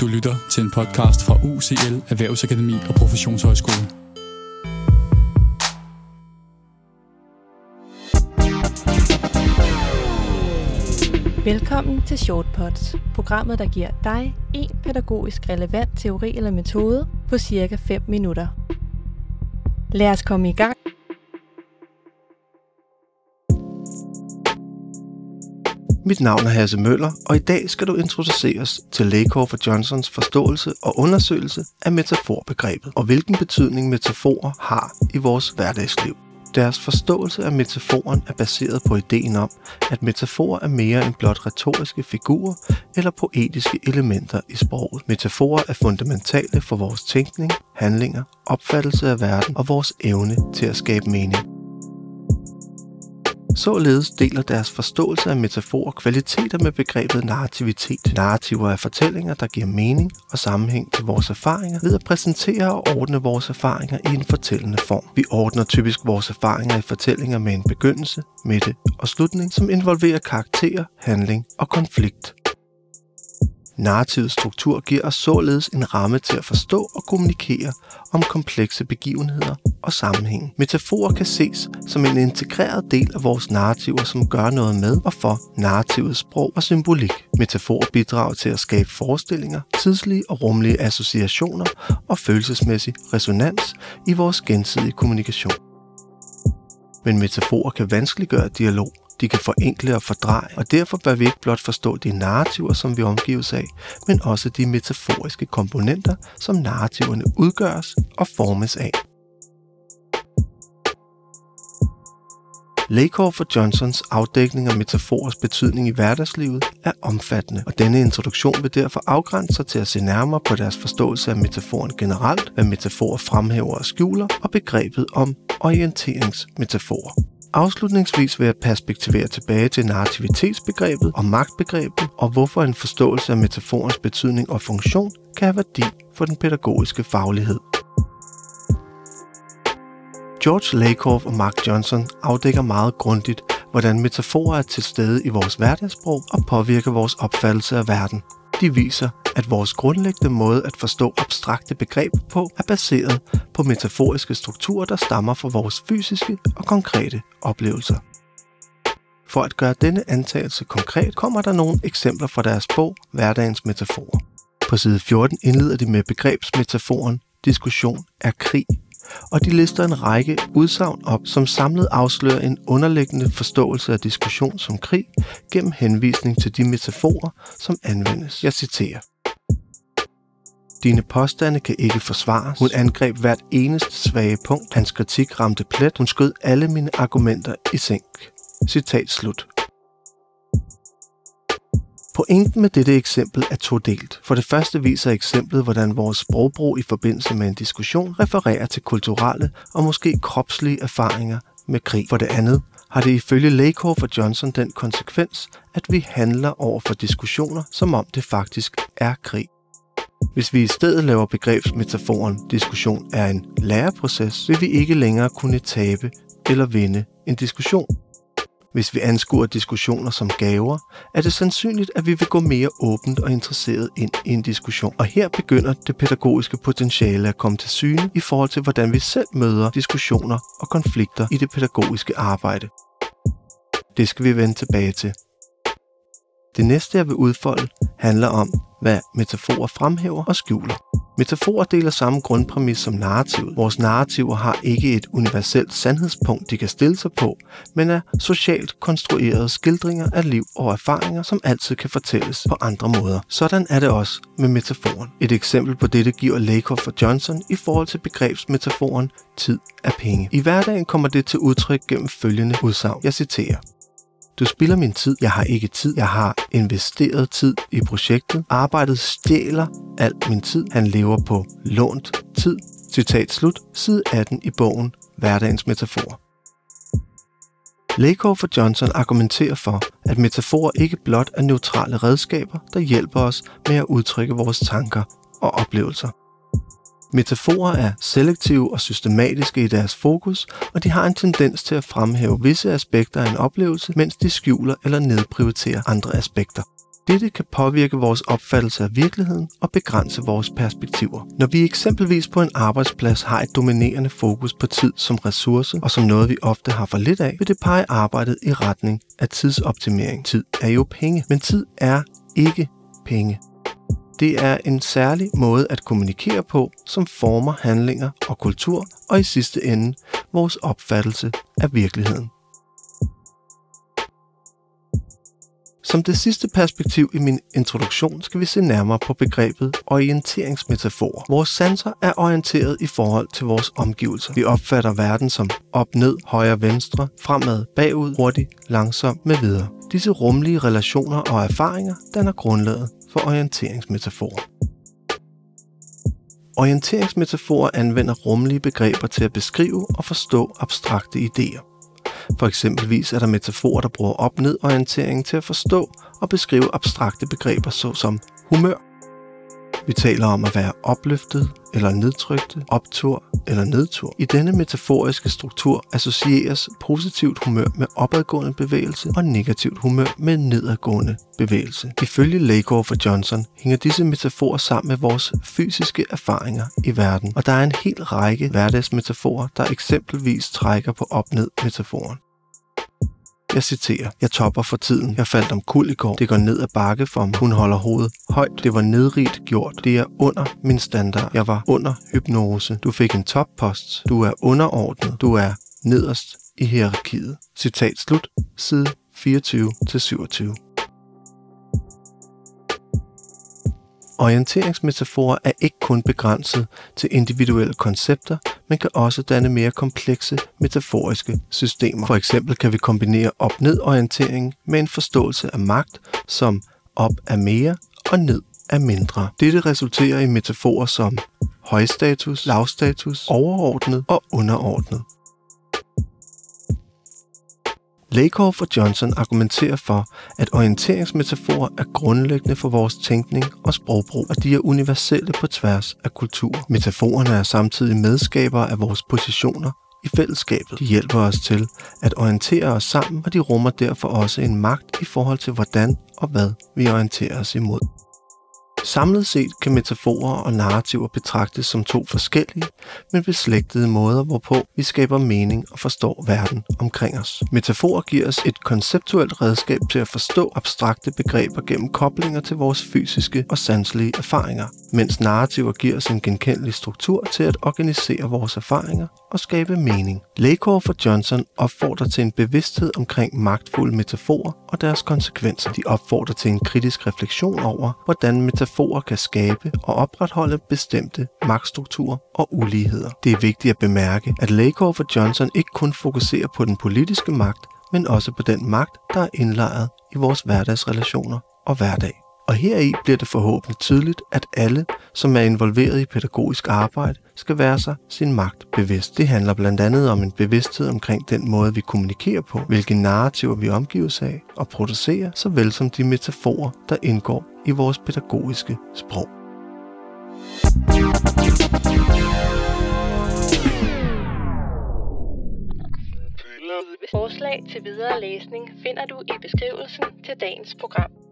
Du lytter til en podcast fra UCL Erhvervsakademi og Professionshøjskole. Velkommen til Shortpods, programmet, der giver dig en pædagogisk relevant teori eller metode på cirka 5 minutter. Lad os komme i gang. Mit navn er Hasse Møller, og i dag skal du introduceres til Lakoff for Johnsons forståelse og undersøgelse af metaforbegrebet, og hvilken betydning metaforer har i vores hverdagsliv. Deres forståelse af metaforen er baseret på ideen om, at metaforer er mere end blot retoriske figurer eller poetiske elementer i sproget. Metaforer er fundamentale for vores tænkning, handlinger, opfattelse af verden og vores evne til at skabe mening. Således deler deres forståelse af metaforer kvaliteter med begrebet narrativitet. Narrativer er fortællinger, der giver mening og sammenhæng til vores erfaringer ved at præsentere og ordne vores erfaringer i en fortællende form. Vi ordner typisk vores erfaringer i fortællinger med en begyndelse, midte og slutning, som involverer karakter, handling og konflikt. Narrativets struktur giver os således en ramme til at forstå og kommunikere om komplekse begivenheder og sammenhæng. Metaforer kan ses som en integreret del af vores narrativer, som gør noget med og for narrativets sprog og symbolik. Metaforer bidrager til at skabe forestillinger, tidslige og rumlige associationer og følelsesmæssig resonans i vores gensidige kommunikation. Men metaforer kan vanskeliggøre dialog, de kan forenkle og fordreje, og derfor bør vi ikke blot forstå de narrativer, som vi omgives af, men også de metaforiske komponenter, som narrativerne udgøres og formes af. Lakoff og Johnsons afdækning af metaforers betydning i hverdagslivet er omfattende, og denne introduktion vil derfor afgrænse sig til at se nærmere på deres forståelse af metaforen generelt, hvad metaforer fremhæver og skjuler, og begrebet om orienteringsmetaforer. Afslutningsvis vil jeg perspektivere tilbage til narrativitetsbegrebet og magtbegrebet, og hvorfor en forståelse af metaforens betydning og funktion kan have værdi for den pædagogiske faglighed. George Lakoff og Mark Johnson afdækker meget grundigt, hvordan metaforer er til stede i vores hverdagssprog og påvirker vores opfattelse af verden. De viser, at vores grundlæggende måde at forstå abstrakte begreber på er baseret på metaforiske strukturer, der stammer fra vores fysiske og konkrete oplevelser. For at gøre denne antagelse konkret, kommer der nogle eksempler fra deres bog Hverdagens metaforer. På side 14 indleder de med begrebsmetaforen diskussion er krig og de lister en række udsagn op, som samlet afslører en underliggende forståelse af diskussion som krig gennem henvisning til de metaforer, som anvendes. Jeg citerer. Dine påstande kan ikke forsvares. Hun angreb hvert eneste svage punkt. Hans kritik ramte plet. Hun skød alle mine argumenter i sænk. Citat slut. Pointen med dette eksempel er todelt. For det første viser eksemplet, hvordan vores sprogbrug i forbindelse med en diskussion refererer til kulturelle og måske kropslige erfaringer med krig. For det andet har det ifølge Lakoff og Johnson den konsekvens, at vi handler over for diskussioner, som om det faktisk er krig. Hvis vi i stedet laver begrebsmetaforen diskussion er en læreproces, vil vi ikke længere kunne tabe eller vinde en diskussion. Hvis vi anskuer diskussioner som gaver, er det sandsynligt, at vi vil gå mere åbent og interesseret ind i en diskussion. Og her begynder det pædagogiske potentiale at komme til syne i forhold til, hvordan vi selv møder diskussioner og konflikter i det pædagogiske arbejde. Det skal vi vende tilbage til. Det næste, jeg vil udfolde, handler om, hvad metaforer fremhæver og skjuler. Metaforer deler samme grundpræmis som narrativet. Vores narrativer har ikke et universelt sandhedspunkt, de kan stille sig på, men er socialt konstruerede skildringer af liv og erfaringer, som altid kan fortælles på andre måder. Sådan er det også med metaforen. Et eksempel på dette giver Lakoff og Johnson i forhold til begrebsmetaforen tid er penge. I hverdagen kommer det til udtryk gennem følgende udsagn. Jeg citerer. Du spilder min tid. Jeg har ikke tid. Jeg har investeret tid i projektet. Arbejdet stjæler al min tid. Han lever på lånt tid. Citat slut. Side 18 i bogen Hverdagens metafor. Lakoff og Johnson argumenterer for, at metaforer ikke blot er neutrale redskaber, der hjælper os med at udtrykke vores tanker og oplevelser. Metaforer er selektive og systematiske i deres fokus, og de har en tendens til at fremhæve visse aspekter af en oplevelse, mens de skjuler eller nedprioriterer andre aspekter. Dette kan påvirke vores opfattelse af virkeligheden og begrænse vores perspektiver. Når vi eksempelvis på en arbejdsplads har et dominerende fokus på tid som ressource og som noget vi ofte har for lidt af, vil det pege arbejdet i retning af tidsoptimering. Tid er jo penge, men tid er ikke penge. Det er en særlig måde at kommunikere på, som former handlinger og kultur, og i sidste ende vores opfattelse af virkeligheden. Som det sidste perspektiv i min introduktion skal vi se nærmere på begrebet orienteringsmetafor. Vores sanser er orienteret i forhold til vores omgivelser. Vi opfatter verden som op-ned, højre-venstre, fremad, bagud, hurtigt, langsomt med videre. Disse rumlige relationer og erfaringer danner grundlaget for orienteringsmetaforer. Orienteringsmetaforer anvender rumlige begreber til at beskrive og forstå abstrakte idéer. For eksempelvis er der metaforer, der bruger op-ned orientering til at forstå og beskrive abstrakte begreber såsom humør, vi taler om at være opløftet eller nedtrykte, optur eller nedtur. I denne metaforiske struktur associeres positivt humør med opadgående bevægelse og negativt humør med nedadgående bevægelse. Ifølge Lagor for Johnson hænger disse metaforer sammen med vores fysiske erfaringer i verden, og der er en hel række hverdagsmetaforer, der eksempelvis trækker på op-ned-metaforen. Jeg citerer. Jeg topper for tiden. Jeg faldt om kul i går. Det går ned ad bakke for mig. Hun holder hovedet højt. Det var nedrigt gjort. Det er under min standard. Jeg var under hypnose. Du fik en toppost. Du er underordnet. Du er nederst i hierarkiet. Citat slut. Side 24-27. Orienteringsmetaforer er ikke kun begrænset til individuelle koncepter, men kan også danne mere komplekse metaforiske systemer. For eksempel kan vi kombinere op-ned orientering med en forståelse af magt, som op er mere og ned er mindre. Dette resulterer i metaforer som højstatus, lavstatus, overordnet og underordnet. Lakoff og Johnson argumenterer for, at orienteringsmetaforer er grundlæggende for vores tænkning og sprogbrug, og de er universelle på tværs af kultur. Metaforerne er samtidig medskabere af vores positioner i fællesskabet. De hjælper os til at orientere os sammen, og de rummer derfor også en magt i forhold til hvordan og hvad vi orienterer os imod. Samlet set kan metaforer og narrativer betragtes som to forskellige, men beslægtede måder, hvorpå vi skaber mening og forstår verden omkring os. Metaforer giver os et konceptuelt redskab til at forstå abstrakte begreber gennem koblinger til vores fysiske og sanselige erfaringer, mens narrativer giver os en genkendelig struktur til at organisere vores erfaringer og skabe mening. Lakoff for Johnson opfordrer til en bevidsthed omkring magtfulde metaforer og deres konsekvenser. De opfordrer til en kritisk refleksion over, hvordan metaforer kan skabe og opretholde bestemte magtstrukturer og uligheder. Det er vigtigt at bemærke, at Lakoff for Johnson ikke kun fokuserer på den politiske magt, men også på den magt, der er indlejret i vores hverdagsrelationer og hverdag. Og heri bliver det forhåbentlig tydeligt, at alle, som er involveret i pædagogisk arbejde, skal være sig sin magt bevidst. Det handler blandt andet om en bevidsthed omkring den måde, vi kommunikerer på, hvilke narrativer vi omgives af og producerer, såvel som de metaforer, der indgår i vores pædagogiske sprog. Forslag til videre læsning finder du i beskrivelsen til dagens program.